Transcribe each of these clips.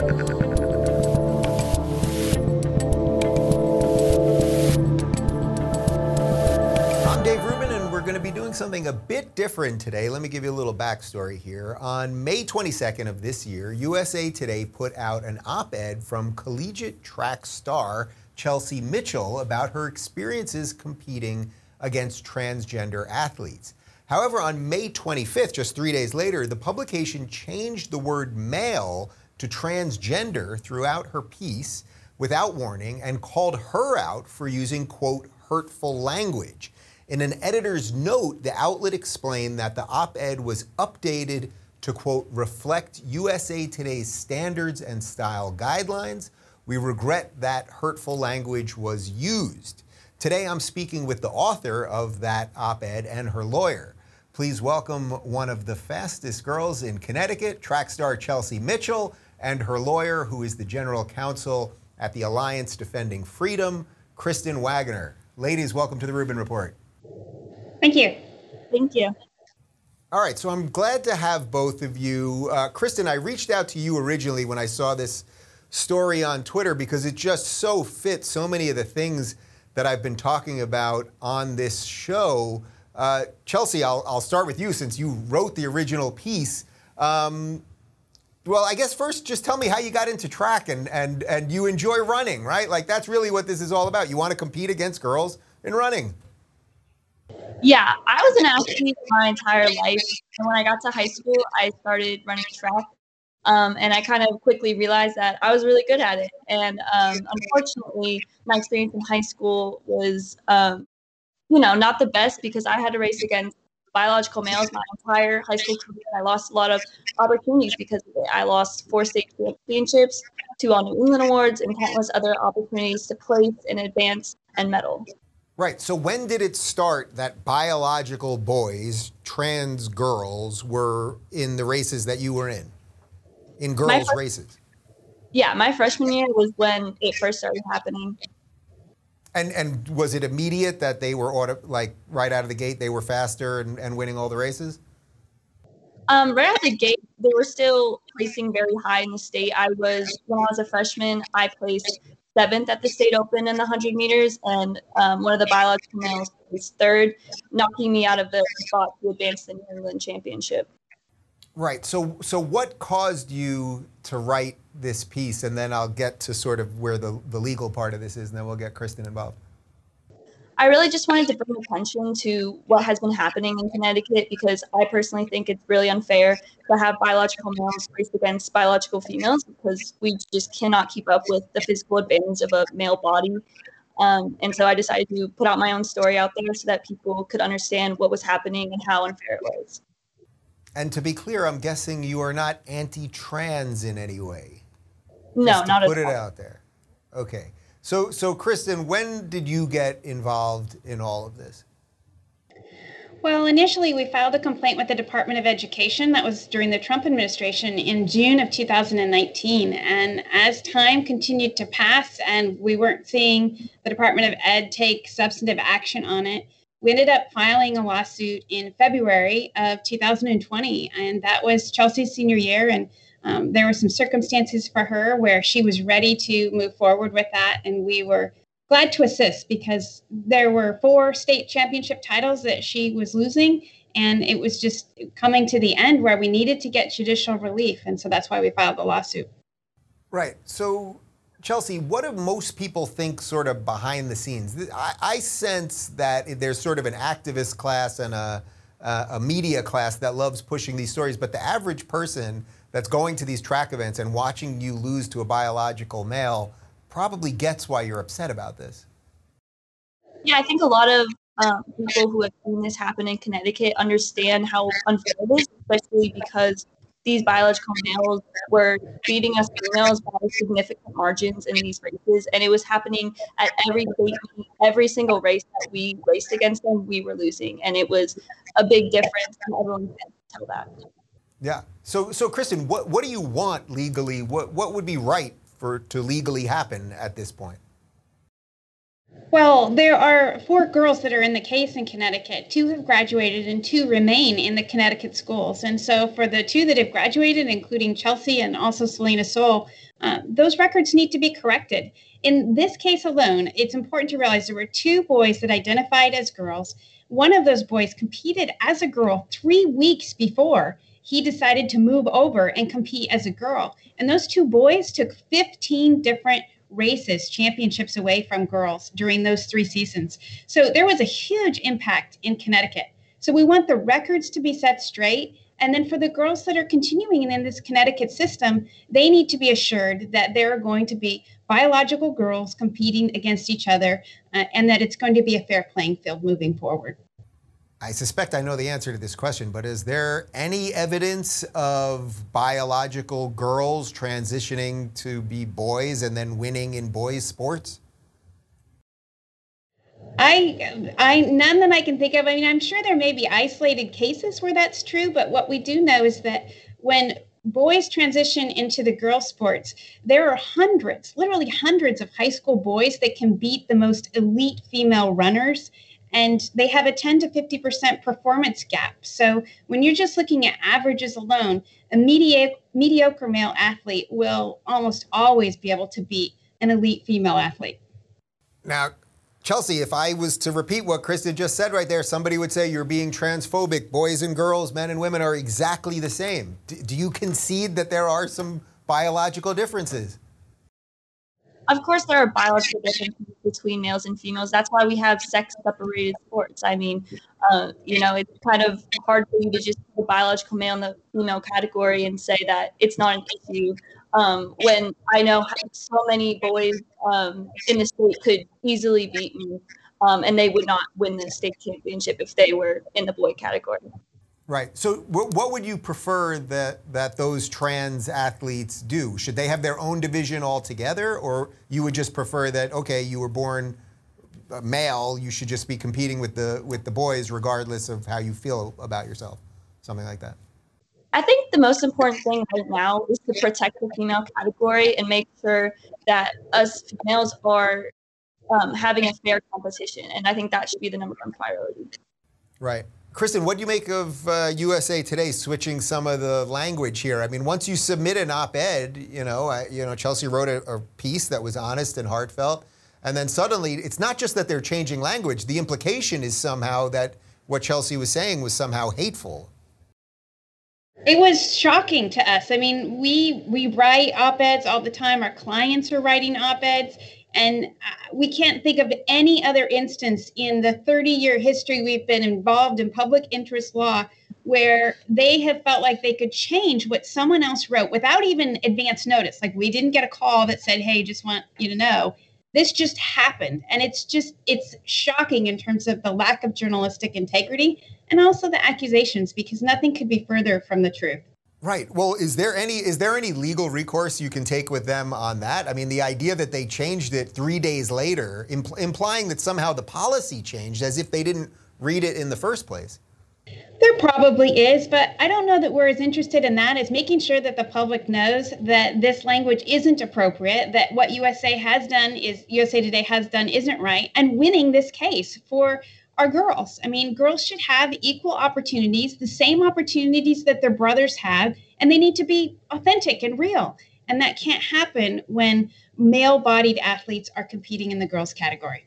I'm Dave Rubin, and we're going to be doing something a bit different today. Let me give you a little backstory here. On May 22nd of this year, USA Today put out an op ed from collegiate track star Chelsea Mitchell about her experiences competing against transgender athletes. However, on May 25th, just three days later, the publication changed the word male to transgender throughout her piece without warning and called her out for using, quote, hurtful language. In an editor's note, the outlet explained that the op ed was updated to, quote, reflect USA Today's standards and style guidelines. We regret that hurtful language was used. Today, I'm speaking with the author of that op ed and her lawyer. Please welcome one of the fastest girls in Connecticut, track star Chelsea Mitchell, and her lawyer, who is the general counsel at the Alliance Defending Freedom, Kristen Waggoner. Ladies, welcome to the Rubin Report. Thank you. Thank you. All right, so I'm glad to have both of you. Uh, Kristen, I reached out to you originally when I saw this story on Twitter because it just so fits so many of the things that I've been talking about on this show. Uh, Chelsea, I'll, I'll start with you since you wrote the original piece. Um, well, I guess first, just tell me how you got into track and, and, and you enjoy running, right? Like, that's really what this is all about. You want to compete against girls in running. Yeah, I was an athlete my entire life. And when I got to high school, I started running track. Um, and I kind of quickly realized that I was really good at it. And um, unfortunately, my experience in high school was, um, you know, not the best because I had to race against biological males my entire high school career. I lost a lot of opportunities because of it. I lost four state championships, two All New England awards, and countless other opportunities to place and advance and medal. Right. So when did it start that biological boys, trans girls, were in the races that you were in? In girls' fir- races? Yeah, my freshman year was when it first started happening. And and was it immediate that they were auto, like right out of the gate they were faster and, and winning all the races? Um, right out of the gate, they were still placing very high in the state. I was when I was a freshman, I placed seventh at the state open in the 100 meters, and um, one of the biological males was third, knocking me out of the spot to advance the New England championship. Right. So so what caused you to write this piece? And then I'll get to sort of where the, the legal part of this is, and then we'll get Kristen involved. I really just wanted to bring attention to what has been happening in Connecticut because I personally think it's really unfair to have biological males race against biological females because we just cannot keep up with the physical advantage of a male body. Um, and so I decided to put out my own story out there so that people could understand what was happening and how unfair it was. And to be clear, I'm guessing you are not anti-trans in any way. No, Just not put it all. out there. Okay. So so Kristen, when did you get involved in all of this? Well, initially, we filed a complaint with the Department of Education. That was during the Trump administration in June of 2019. And as time continued to pass and we weren't seeing the Department of Ed take substantive action on it, we ended up filing a lawsuit in February of 2020. And that was Chelsea's senior year. And um, there were some circumstances for her where she was ready to move forward with that. And we were glad to assist because there were four state championship titles that she was losing and it was just coming to the end where we needed to get judicial relief and so that's why we filed the lawsuit Right. So, Chelsea, what do most people think sort of behind the scenes? I, I sense that there's sort of an activist class and a, a, media class that loves pushing these stories, but the average person that's going to these track events and watching you lose to a biological male probably gets why you're upset about this. Yeah, I think a lot of um, people who have seen this happen in Connecticut understand how unfair it is, especially because these biological males were beating us females by significant margins in these races, and it was happening at every every single race that we raced against them, we were losing, and it was a big difference, and everyone can tell that. Yeah. So, so Kristen, what, what do you want legally? What, what would be right for to legally happen at this point? Well, there are four girls that are in the case in Connecticut. Two have graduated and two remain in the Connecticut schools. And so, for the two that have graduated, including Chelsea and also Selina Soule, uh, those records need to be corrected. In this case alone, it's important to realize there were two boys that identified as girls. One of those boys competed as a girl three weeks before he decided to move over and compete as a girl. And those two boys took 15 different races, championships away from girls during those three seasons. So there was a huge impact in Connecticut. So we want the records to be set straight. And then for the girls that are continuing in this Connecticut system, they need to be assured that there are going to be biological girls competing against each other uh, and that it's going to be a fair playing field moving forward. I suspect I know the answer to this question, but is there any evidence of biological girls transitioning to be boys and then winning in boys' sports? I, I, none that I can think of. I mean, I'm sure there may be isolated cases where that's true, but what we do know is that when boys transition into the girl sports, there are hundreds, literally hundreds of high school boys that can beat the most elite female runners and they have a 10 to 50% performance gap. So when you're just looking at averages alone, a mediocre, mediocre male athlete will almost always be able to beat an elite female athlete. Now, Chelsea, if I was to repeat what Kristen just said right there, somebody would say you're being transphobic. Boys and girls, men and women are exactly the same. Do you concede that there are some biological differences? Of course there are biological differences between males and females. That's why we have sex separated sports. I mean uh, you know it's kind of hard for you to just put a biological male in the female category and say that it's not an issue. Um, when i know so many boys um, in the state could easily beat me um, and they would not win the state championship if they were in the boy category Right. So, what would you prefer that that those trans athletes do? Should they have their own division altogether, or you would just prefer that okay, you were born male, you should just be competing with the with the boys, regardless of how you feel about yourself, something like that. I think the most important thing right now is to protect the female category and make sure that us females are um, having a fair competition, and I think that should be the number one priority. Right. Kristen, what do you make of uh, USA Today switching some of the language here? I mean, once you submit an op-ed, you know, I, you know, Chelsea wrote a, a, piece that was honest and heartfelt, and then suddenly it's not just that they're changing language. The implication is somehow that what Chelsea was saying was somehow hateful. It was shocking to us. I mean, we we write op-eds all the time. Our clients are writing op-eds and uh, we can't think of any other instance in the 30 year history we've been involved in public interest law where they have felt like they could change what someone else wrote without even advance notice. Like we didn't get a call that said, hey, just want you to know. This just happened. And it's just, it's shocking in terms of the lack of journalistic integrity and also the accusations because nothing could be further from the truth. Right. Well, is there any is there any legal recourse you can take with them on that? I mean, the idea that they changed it three days later, impl- implying that somehow the policy changed, as if they didn't read it in the first place. There probably is, but I don't know that we're as interested in that as making sure that the public knows that this language isn't appropriate, that what USA has done is USA Today has done isn't right, and winning this case for are girls. I mean, girls should have equal opportunities, the same opportunities that their brothers have, and they need to be authentic and real. And that can't happen when male bodied athletes are competing in the girls category.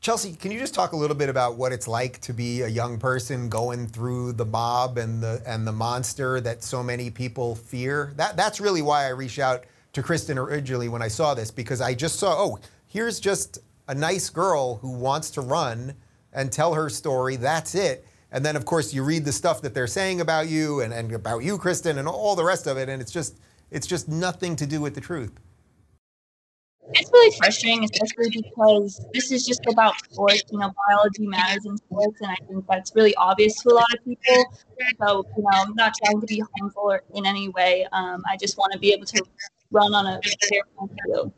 Chelsea, can you just talk a little bit about what it's like to be a young person going through the mob and the and the monster that so many people fear? That that's really why I reached out to Kristen originally when I saw this because I just saw, oh, here's just a nice girl who wants to run and tell her story. That's it. And then, of course, you read the stuff that they're saying about you and, and about you, Kristen, and all the rest of it, and it's just it's just nothing to do with the truth. It's really frustrating, especially because this is just about sports. You know, biology matters in sports, and I think that's really obvious to a lot of people. So, you know, I'm not trying to be harmful or in any way. Um, I just want to be able to run on a fair field.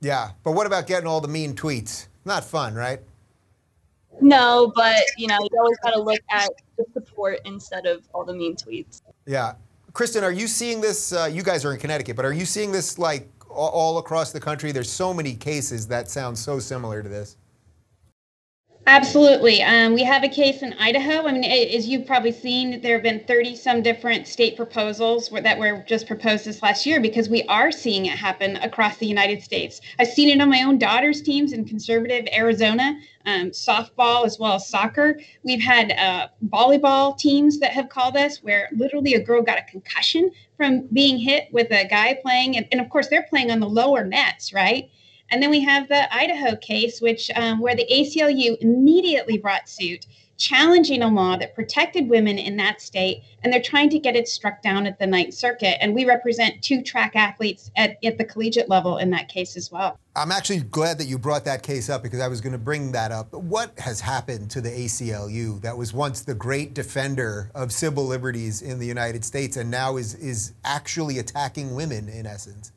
Yeah, but what about getting all the mean tweets? Not fun, right? No, but you know, you always got to look at the support instead of all the mean tweets. Yeah, Kristen, are you seeing this? Uh, you guys are in Connecticut, but are you seeing this like all, all across the country? There's so many cases that sound so similar to this. Absolutely. Um, we have a case in Idaho. I mean, as you've probably seen, there have been 30 some different state proposals that were just proposed this last year because we are seeing it happen across the United States. I've seen it on my own daughter's teams in conservative Arizona, um, softball as well as soccer. We've had uh, volleyball teams that have called us where literally a girl got a concussion from being hit with a guy playing. And, and of course, they're playing on the lower nets, right? And then we have the Idaho case, which um, where the ACLU immediately brought suit challenging a law that protected women in that state, and they're trying to get it struck down at the Ninth Circuit. And we represent two track athletes at, at the collegiate level in that case as well. I'm actually glad that you brought that case up because I was going to bring that up. What has happened to the ACLU that was once the great defender of civil liberties in the United States and now is, is actually attacking women in essence?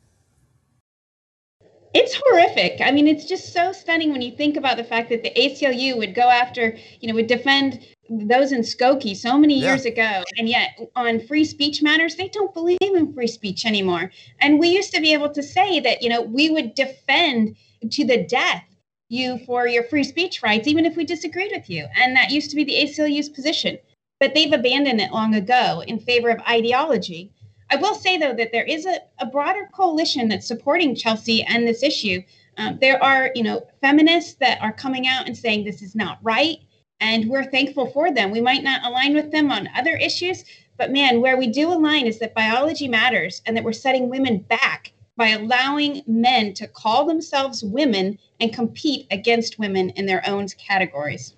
It's horrific. I mean, it's just so stunning when you think about the fact that the ACLU would go after, you know, would defend those in Skokie so many yeah. years ago. And yet on free speech matters, they don't believe in free speech anymore. And we used to be able to say that, you know, we would defend to the death you for your free speech rights, even if we disagreed with you. And that used to be the ACLU's position. But they've abandoned it long ago in favor of ideology. I will say, though, that there is a, a broader coalition that's supporting Chelsea and this issue. Um, there are, you know, feminists that are coming out and saying this is not right, and we're thankful for them. We might not align with them on other issues, but man, where we do align is that biology matters and that we're setting women back by allowing men to call themselves women and compete against women in their own categories.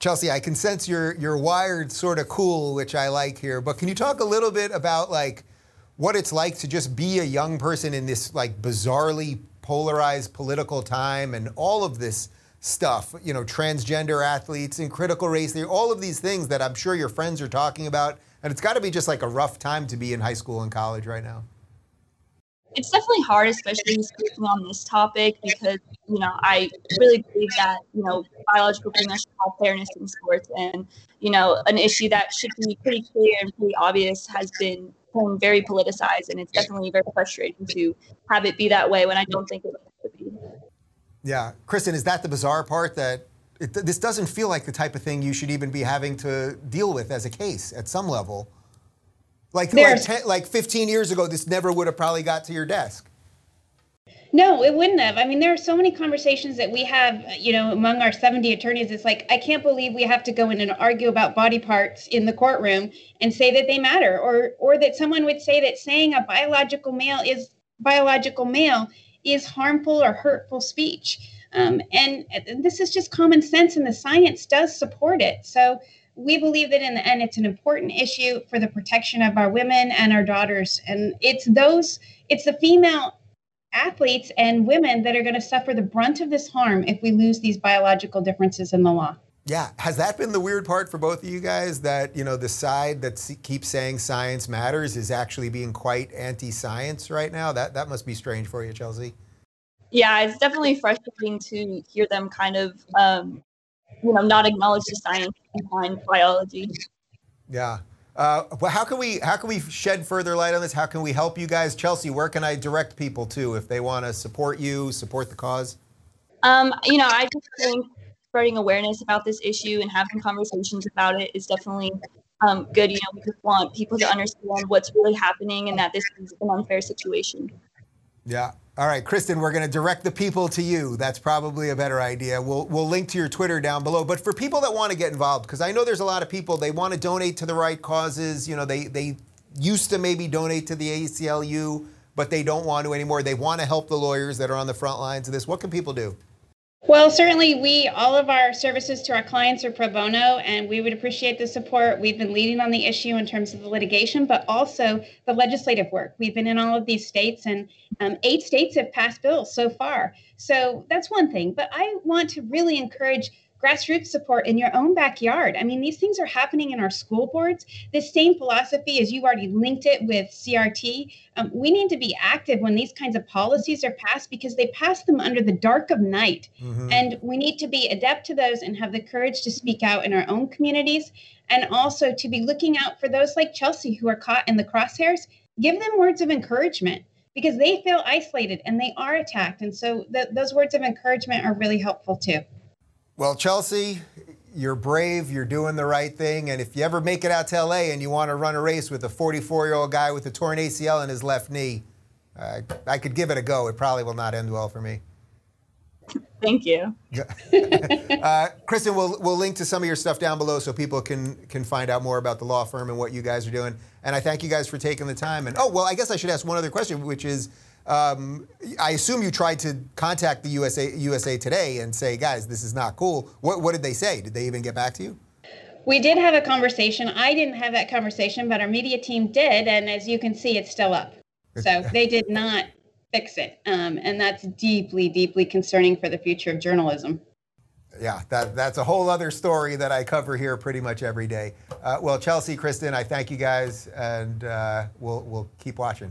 Chelsea, I can sense you're you're wired sort of cool, which I like here. But can you talk a little bit about like what it's like to just be a young person in this like bizarrely polarized political time and all of this stuff, you know, transgender athletes and critical race theory, all of these things that I'm sure your friends are talking about. And it's got to be just like a rough time to be in high school and college right now. It's definitely hard, especially speaking on this topic, because, you know, I really believe that, you know, biological should have fairness in sports. And, you know, an issue that should be pretty clear and pretty obvious has been become very politicized, and it's definitely very frustrating to have it be that way when I don't think it should be. Yeah, Kristen, is that the bizarre part that it, this doesn't feel like the type of thing you should even be having to deal with as a case at some level? Like, like, ten, like 15 years ago, this never would have probably got to your desk. No, it wouldn't have. I mean, there are so many conversations that we have, you know, among our 70 attorneys. It's like, I can't believe we have to go in and argue about body parts in the courtroom and say that they matter, or or that someone would say that saying a biological male is biological male is harmful or hurtful speech. Um, and this is just common sense, and the science does support it. So we believe that in the end, it's an important issue for the protection of our women and our daughters. And it's those, it's the female athletes and women that are going to suffer the brunt of this harm if we lose these biological differences in the law. Yeah, has that been the weird part for both of you guys? That you know the side that keeps saying science matters is actually being quite anti-science right now. That that must be strange for you, Chelsea. Yeah, it's definitely frustrating to hear them kind of, um, you know, not acknowledge the science behind biology. Yeah, uh, well, how can we how can we shed further light on this? How can we help you guys, Chelsea? Where can I direct people to if they want to support you, support the cause? Um, you know, I just think spreading awareness about this issue and having conversations about it is definitely um, good. You know, we just want people to understand what's really happening and that this is an unfair situation. Yeah. All right, Kristen, we're going to direct the people to you. That's probably a better idea. We'll, we'll link to your Twitter down below. But for people that want to get involved, because I know there's a lot of people, they want to donate to the right causes. You know, they, they used to maybe donate to the ACLU, but they don't want to anymore. They want to help the lawyers that are on the front lines of this. What can people do? Well, certainly, we all of our services to our clients are pro bono, and we would appreciate the support. We've been leading on the issue in terms of the litigation, but also the legislative work. We've been in all of these states, and um, eight states have passed bills so far. So that's one thing. But I want to really encourage grassroots support in your own backyard. I mean, these things are happening in our school boards. This same philosophy, as you already linked it with CRT, um, we need to be active when these kinds of policies are passed because they pass them under the dark of night. Mm-hmm. And we need to be adept to those and have the courage to speak out in our own communities and also to be looking out for those like Chelsea who are caught in the crosshairs. Give them words of encouragement because they feel isolated and they are attacked. And so th- those words of encouragement are really helpful too. Well, Chelsea, you're brave, you're doing the right thing, and if you ever make it out to LA and you want to run a race with a 44 year old guy with a torn ACL in his left knee, uh, I could give it a go. It probably will not end well for me. Thank you. uh, Kristen, we'll, we'll link to some of your stuff down below so people can, can find out more about the law firm and what you guys are doing. And I thank you guys for taking the time. And oh, well, I guess I should ask one other question, which is um, I assume you tried to contact the USA, USA Today and say, guys, this is not cool. What, what did they say? Did they even get back to you? We did have a conversation. I didn't have that conversation, but our media team did. And as you can see, it's still up. So they did not fix it. Um, and that's deeply, deeply concerning for the future of journalism. Yeah, that, that's a whole other story that I cover here pretty much every day. Uh, well, Chelsea, Kristen, I thank you guys, and uh, we'll, we'll keep watching.